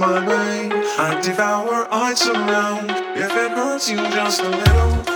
my way. I devour, I surround. If it hurts you just a little.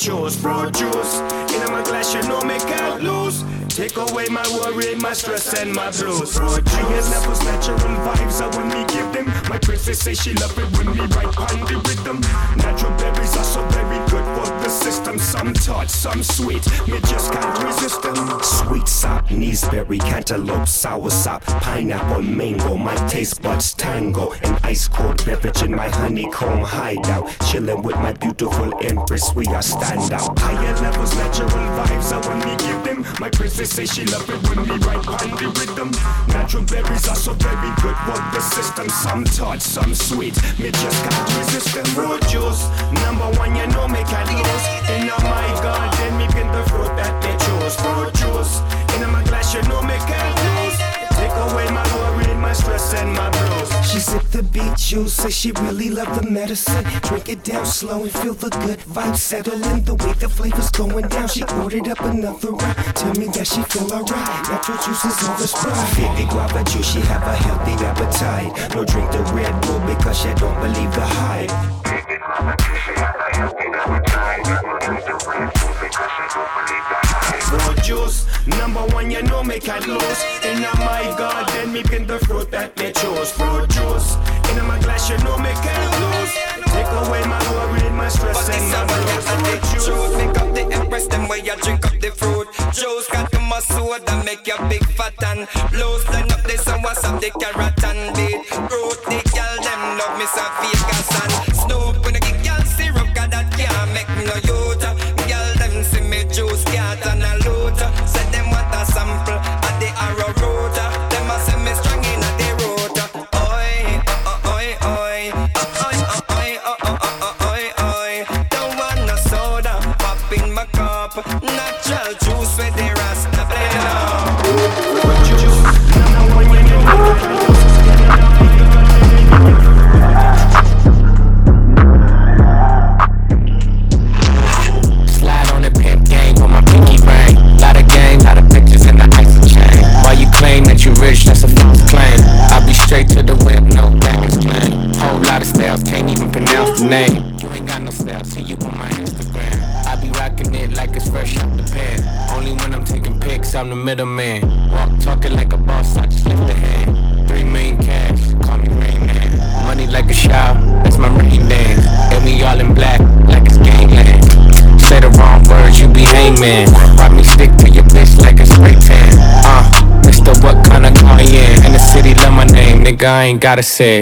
Choose. Fruit juice. In my glass, you know me can't lose. Take away my worry, my stress, and my blues. Fruit juice. levels, natural vibes I when me give them. My princess say she love it when me write on the rhythm. Tart, some sweet. Me just can't resist them. Sweet sop, berry, cantaloupe, sour sop, pineapple, mango. My taste buds tango. An ice cold beverage in my honeycomb hideout. Chilling with my beautiful empress, we are stand out. Higher levels, natural vibes My princess say she love it when we write on the rhythm. Natural berries are so very good for the system. Some tart, some sweet. Me just can't resist them. Fruit juice, number one, you know me can't lose. In my garden, me pin the fruit that they choose. Fruit juice, in my glass, you know me can't lose. Take away my worry, my stress, and my blues. She sipped the beet juice, say she really loved the medicine. Drink it down slow and feel the good vibes settling. The way the flavor's going down, she ordered up another round. Tell me that she feel alright. Natural juice is all the sprite. 50 guava juice, she have a healthy appetite. No drink the Red Bull because she don't believe the hype. Fruit juice, number one, you know me can't lose. In my garden, me pin the fruit that me choose. Fruit juice, in my glass, you know me can't lose. Take away my worry, my stress, and my blues. Fruit juice. Make up the empress, them way you drink up the fruit juice. Got the soda, make you big fat and blues. Blend up the sun, what's up the carrot and beet root. The girl them love me so Vegas nigga, I ain't gotta say.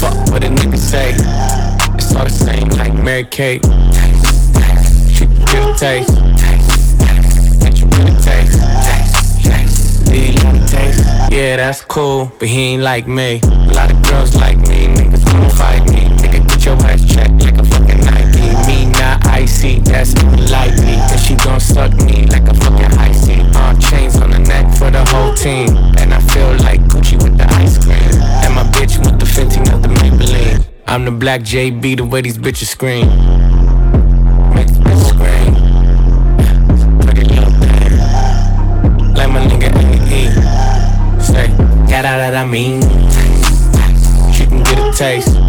Fuck what a nigga say. It's all the same like Mary Kate. She can get a taste. Let you get? Yeah, that's cool, but he ain't like me. A lot of girls like me, niggas wanna fight me. Nigga, get your ass checked like a icy, that's likely. And she gon' suck me like a fucking high C. Uh, chains on the neck for the whole team. And I feel like Gucci with the ice cream. And my bitch with the Fenty, not the Maybelline. I'm the black JB, the way these bitches scream. Make the bitch scream. My nigga. Say, out that I mean. She can get a taste.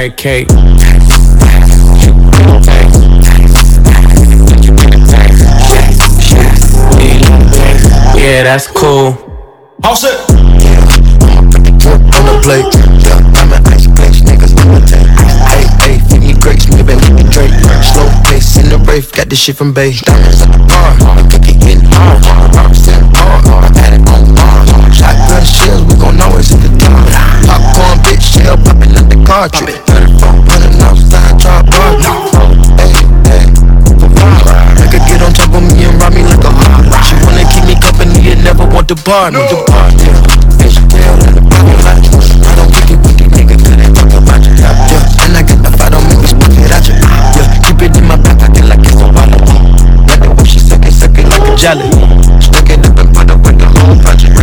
A taste. Yeah, you like a taste? Yeah, that's cool. All set. On the plate. Yeah, I'm an ice glaze, niggas imitate. Hey, hey, feed me grapes, me baby, me Drake. Slow pace in the rave, got this shit from Bay. Diamonds at the bar, I cook it in hard. I'm still hard, I had it on Mars. Shotgun shells, we gon' always hit the top. Popcorn, bitch, shell popping out the cartridge. It, suck it like a jelly. Stuck it up and put up with the project.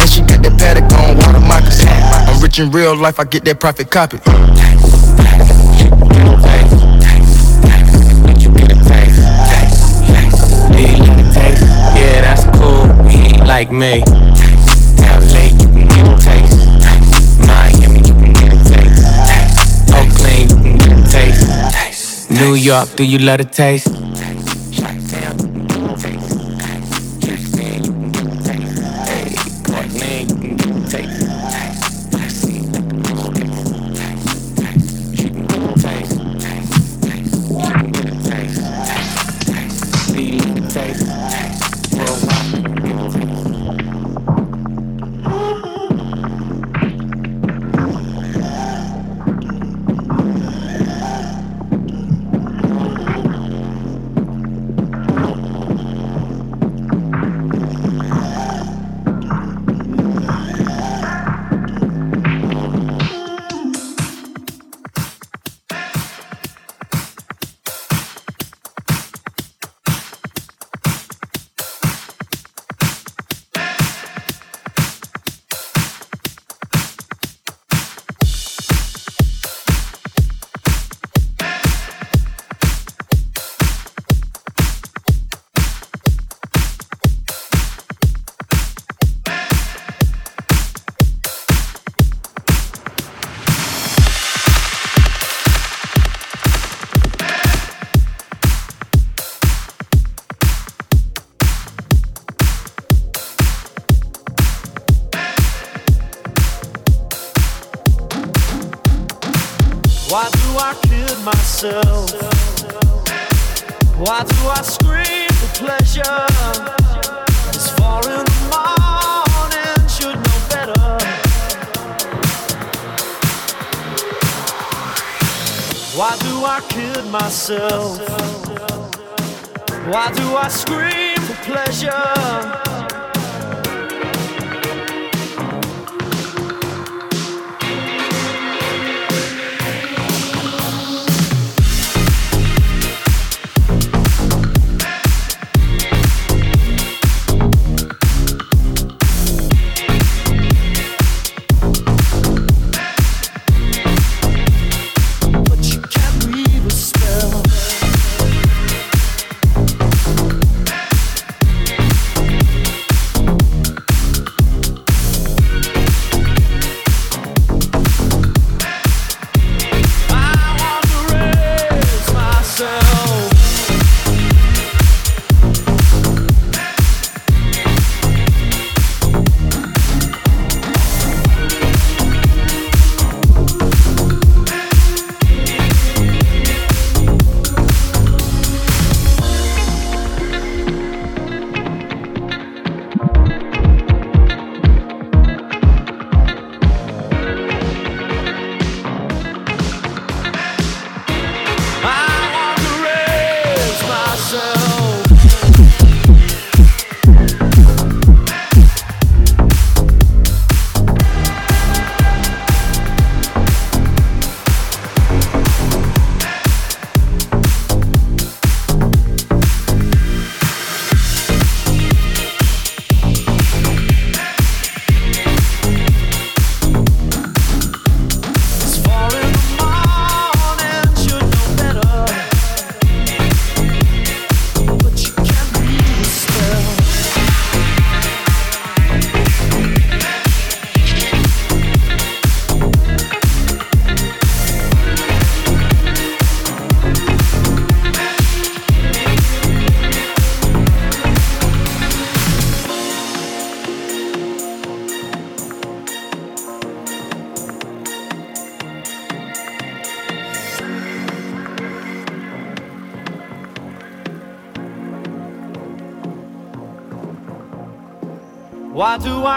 And she got that paddock on water moccasin. I'm rich in real life, I get that profit copy. Like me. LA, you can get a taste. Miami, you can get a taste. Oakland, you can get a taste. New York, do you love the taste?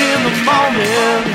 in the morning.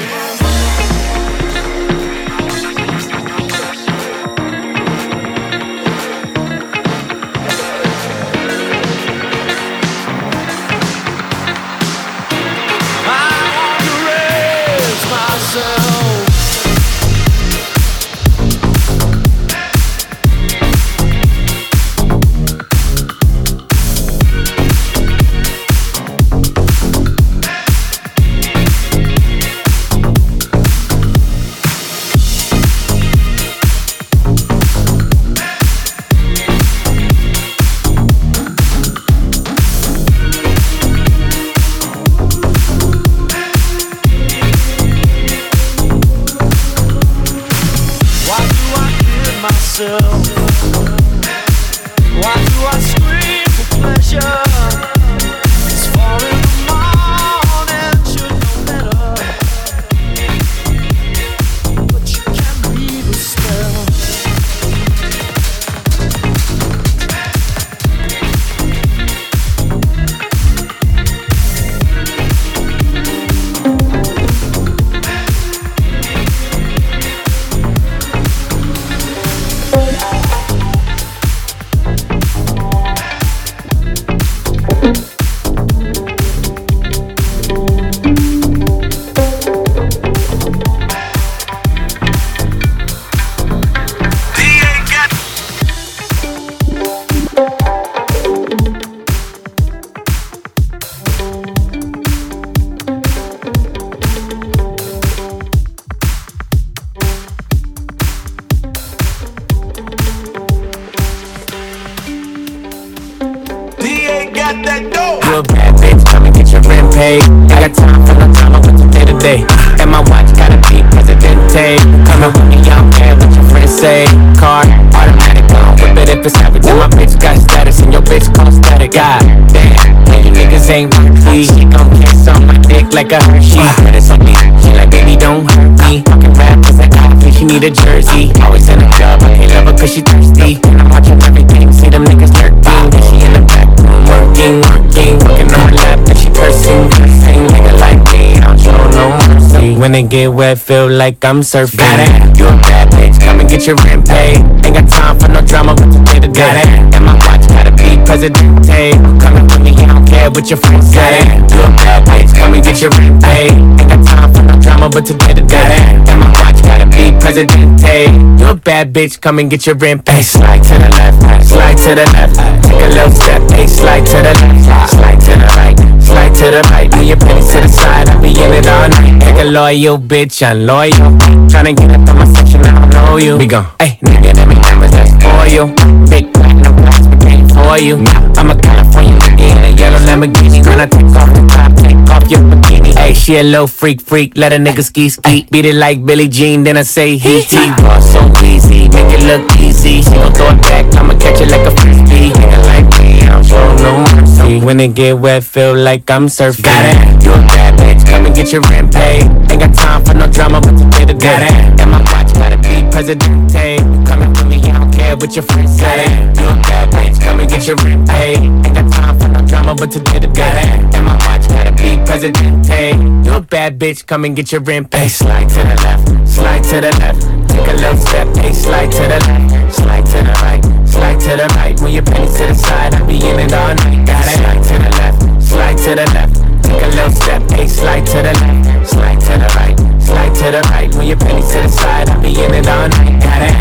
Feel like I'm surfing. Got it, you a bad bitch, come and get your rent paid. Ain't got time for no drama, but today to day. And my watch gotta be Presidente. Coming with me, I don't care what your friends say. You a bad bitch, come and get your rent paid. Ain't got time for no drama, but today to day. And my watch gotta be Presidente. You a bad bitch, come and get your rent paid. Slide to the left, slide to the left. Take a little step, slide to the left, slide to the right, slide to the right. Move your pennies to the side, I be in it all night. Take a loyal bitch, I'm loyal. Tryna get up on my section, I don't know you. We gon' hey, nigga, let me numbers, that's for you. Big platinum blocks, we came for you. I'm a California nigga in a yellow Lamborghini. When I take off the top, take off your bikini. Hey, she a little freak, freak, let a nigga ski ski. Beat it like Billie Jean, then I say he he. So easy, make it look easy. She gon' throw it back, I'ma catch it like a frisbee. Nigga like me, I no mercy. When it get wet, feel like I'm surfing. Got it, you a bad bitch, come and get your rent paid. Ain't got time for no drama, but today to day. And my watch gotta be Presidente. Coming with me, I don't care what your friends say. You a bad bitch, come and get your rent paid. Ain't got time for no drama, but today to day. And my watch gotta be Presidente. You a bad bitch, come and get your rent paid. Slide to the left, slide to the left. Take a little step, hey, slide to the left, slide to the right, slide to the right. When your pennies to the side, I be in it all night. Got it. Slide to the left, slide to the left. Take a little step, hey, slide to the left, slide to the right, slide to the right. When your pennies to the side, I be in it all night. Got it.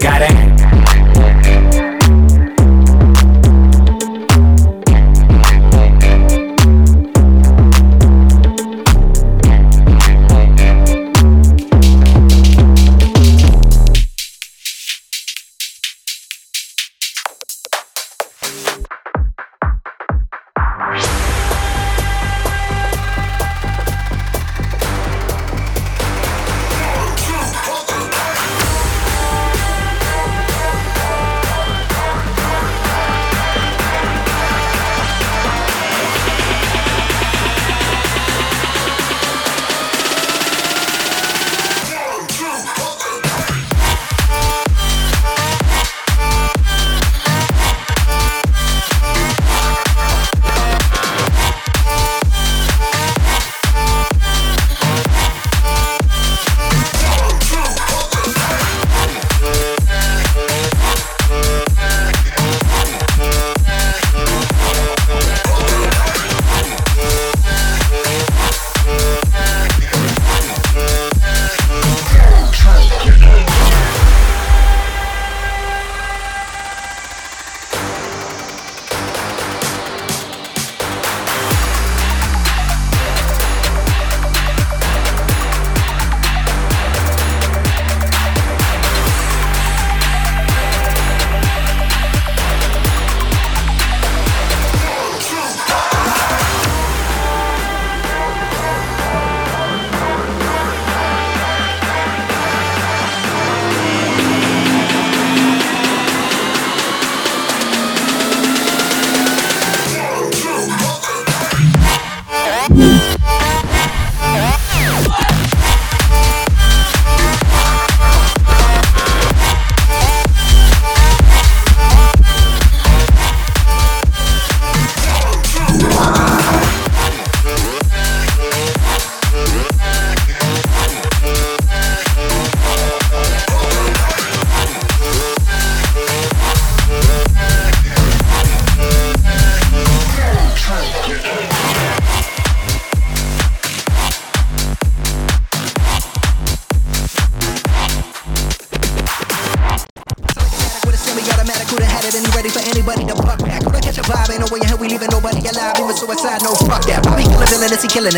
Got it. it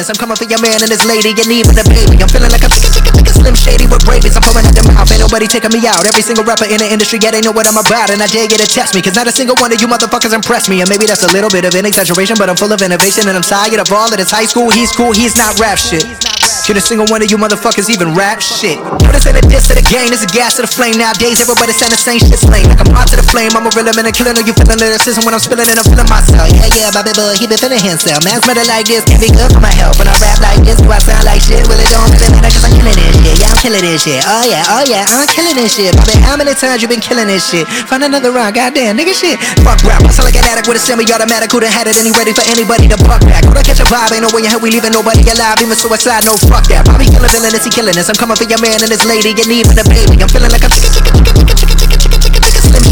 I'm coming for your man and his lady, and even the baby. I'm feeling like a chicken, chicken, chicken, slim shady with rabies. I'm pouring out the mouth, ain't nobody taking me out. Every single rapper in the industry, yeah, they know what I'm about. And I dare you to test me, cause not a single one of you motherfuckers impressed me. And maybe that's a little bit of an exaggeration, but I'm full of innovation and I'm tired of all of this high school. He's cool, he's not rap shit. Should a single one of you motherfuckers even rap shit? But it's in a diss to the game, it's a gas to the flame. Nowadays, everybody saying the same shit slain. Like I'm hot to the flame, I'm a real man and killer. Know you feeling lyricism when I'm spilling it, I'm feeling myself. Yeah, yeah, Bobby Boy, he been feeling himself. Man's better like this, can't be good for my health. When I rap like this, do I sound like shit? Well, it don't really matter cause I'm killing this shit. Yeah, I'm killing this shit. Oh yeah, oh yeah, I'm killing this shit. Bobby, how many times you been killing this shit? Find another round, goddamn, nigga shit. Fuck rap, I sound like an addict with a semi-automatic. Who done had it he ready for anybody to buck back? Could I catch a vibe? Ain't no way in hell we leaving nobody alive. Even suicide, no fuck that. Bobby killing villainous, he killing this. I'm coming for your man and his lady, and even the baby. I'm feeling like a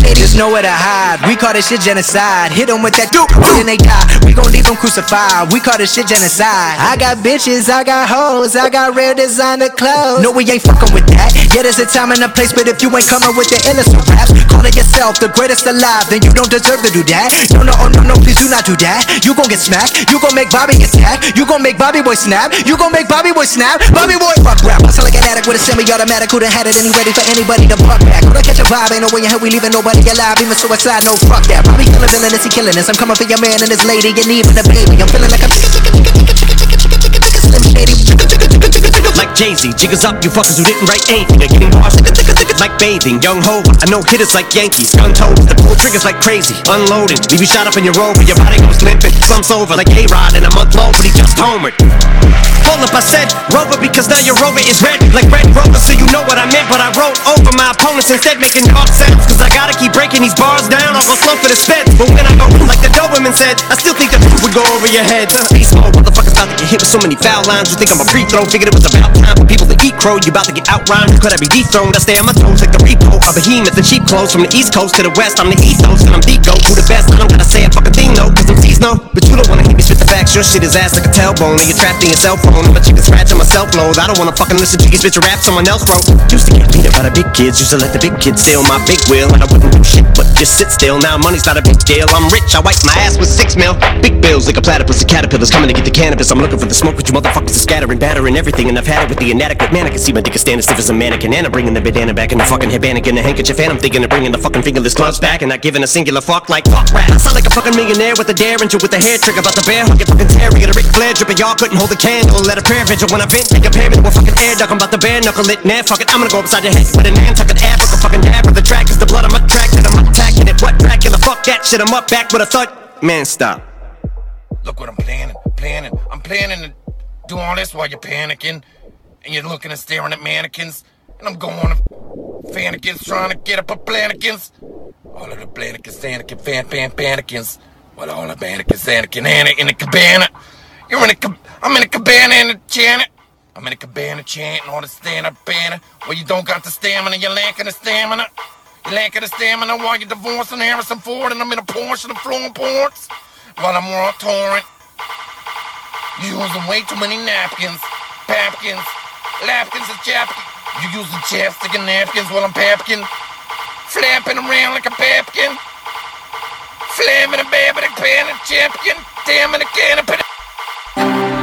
shady. There's nowhere to hide. We call this shit genocide. Hit them with that dude, then they die. We gon' leave them crucified. We call this shit genocide. I got bitches, I got hoes, I got rare designer clothes. No, we ain't fucking with that. Yeah, there's a time and a place, but if you ain't coming with the illest raps, calling yourself the greatest alive, then you don't deserve to do that. No, no, oh, no, no, please do not do that. You gon' get smacked. You gon' make Bobby get sacked. You gon' make Bobby boy snap. You gon' make Bobby boy snap. Bobby boy fuck rap. I sound like an addict with a semi-automatic. Who done had it and he ready for anybody to buck back. Could I catch a vibe? Ain't no way in hell we leaving nobody stay alive, even suicide, no fuck that. Probably killing as he killing us. I'm coming for your man and his lady, and even a baby. I'm feeling like I'm Like Jay-Z, jiggers up, you fuckers who didn't write anything are getting washed like bathing. Young ho, I know hitters like Yankees. Gun toes, the pull triggers like crazy. Unloaded, leave you shot up in your robe, your body goes limping. Slumps over like A-Rod in a month low, but he just homered. Hold up, I said Rover because now your Rover is red like Red Rover, so you know what I meant. But I wrote over my opponents instead, making dark sounds. Cause I gotta keep breaking these bars down. I'll go slow for the sped. But when I go like the Doberman said, I still think the would go over your head. Beast uh, mode, motherfuckers about to get hit with so many foul lines. You think I'm a free throw? Figured it was about time for people to eat crow. You about to get outrhymed. Could I be dethroned? I stay on my toes like the repo. A behemoth and cheap clothes from the east coast to the west. I'm the east coast and I'm the go. Who the best? I don't gotta say a fucking thing though, cause C's know. But you don't wanna hear me spit the facts. Your shit is ass like a tailbone. and you're trapped in your cell phone. I'm a chicken scratch on my load. I don't wanna fucking listen to these bitch rap someone else wrote. Used to get beat up by the big kids. Used to let the big kids steal my big wheel. And I wouldn't do shit but just sit still. Now money's not a big deal. I'm rich. I wipe my ass with six mil. Big bills like a platypus. The caterpillars coming to get the cannabis. I'm looking for the smoke, but you motherfuckers are scattering, battering everything. And I've had it with the inadequate man. I can see my dick is standing stiff as a mannequin. And I'm bringing the bandana back in the fucking headband and the handkerchief. And I'm thinking of bringing the fucking fingerless gloves back. And not giving a singular fuck like fuck rap. I sound like a fucking millionaire with a derringer with a hair trick About the bear it fucking Terry. Get a Ric Flair dripping. Y'all couldn't hold a candle. Let a prayer vigil when I vent. Take a pyramid with fucking air duck. I'm about to bare knuckle it. Nah, fuck it. I'm gonna go upside your head with a Nantucket ab. Like a fucking dab. For the track is the blood I'm attracted. I'm attacking it. What Dracula? Fuck that shit. I'm up back with a thud. Man, stop. Look what I'm planning, planning. I'm planning to do all this while you're panicking, and you're looking and staring at mannequins, and I'm going to fannikins trying to get up a plannikins. All of the plannikins, fannikin, fan, fan, fannikins. Well, all the mannequins, Anakin, Anna in a cabana. You're in a, I'm in a cabana in a chant. I'm in a cabana chanting on a stand-up banner. Well, you don't got the stamina, you're lacking the stamina. You're lacking the stamina while you're divorcing Harrison Ford, and I'm in a Porsche and I'm flowing ports while I'm more on torrent. You using way too many napkins, papkins, lapkins and chapkins. You using chapstick and napkins while I'm papkin, flapping around like a papkin, flamming a baby a pan and champion, damn in a can of Bye.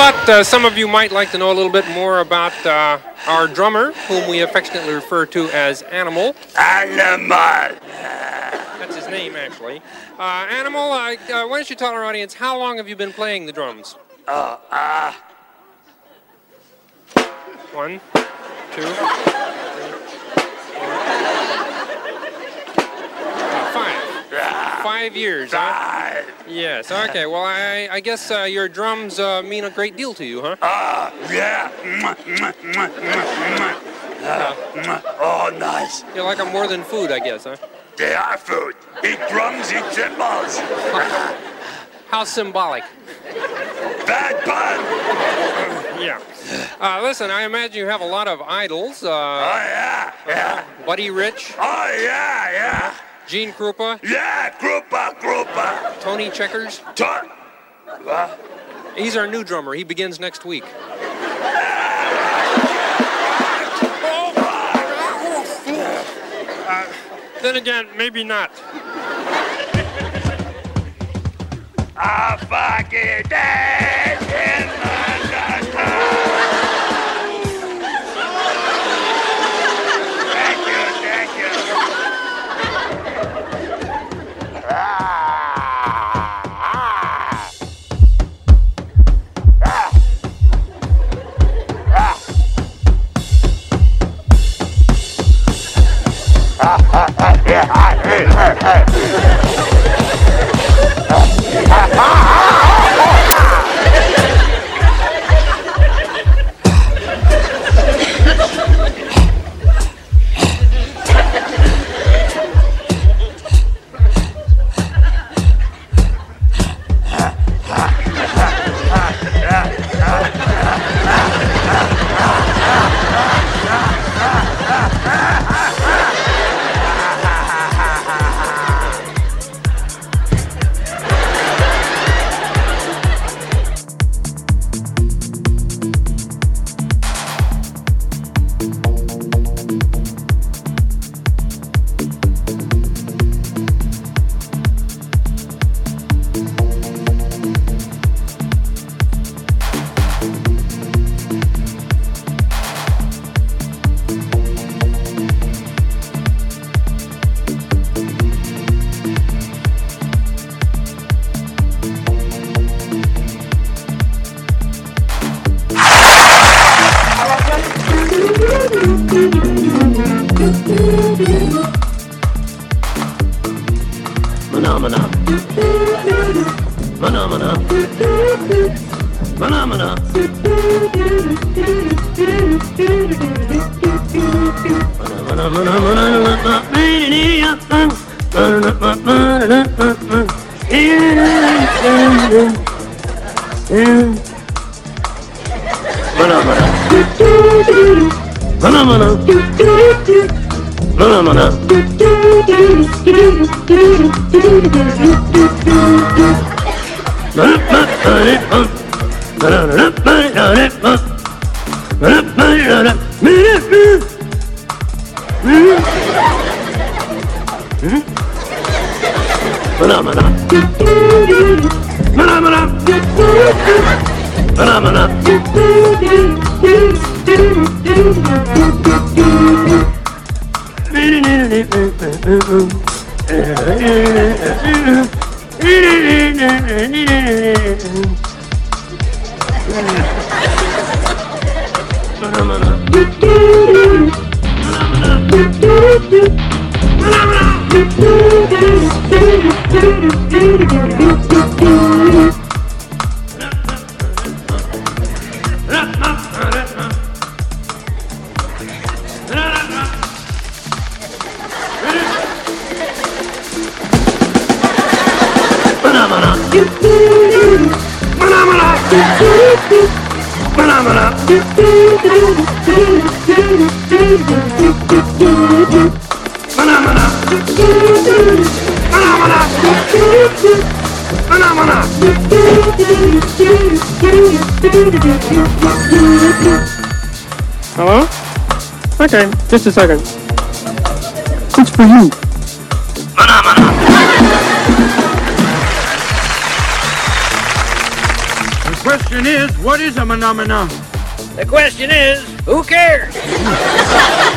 Thought uh, some of you might like to know a little bit more about uh, our drummer, whom we affectionately refer to as Animal. Animal. That's his name, actually. Uh, Animal, uh, uh, why don't you tell our audience how long have you been playing the drums? Uh, uh, One, two, Five years, huh? Yes. Okay. Well, I, I guess uh, your drums uh, mean a great deal to you, huh? uh, yeah. Mwah, mwah, mwah, mwah, mwah. Uh. Oh, nice. You like them more than food, I guess, huh? They are food. Eat drums, eat cymbals. How symbolic. Bad pun. Yeah. Uh, listen, I imagine you have a lot of idols. Uh, Oh, yeah, yeah. Buddy Rich, Oh, yeah, yeah. Gene Krupa, Yeah, Krupa, Krupa. Tony Checkers. To- What? He's our new drummer. He begins next week. Uh, then again, maybe not. I fucking dance hey, hey, hey. just a second. It's for you. Menomina. The question is, what is a phenomena? The question is, who cares?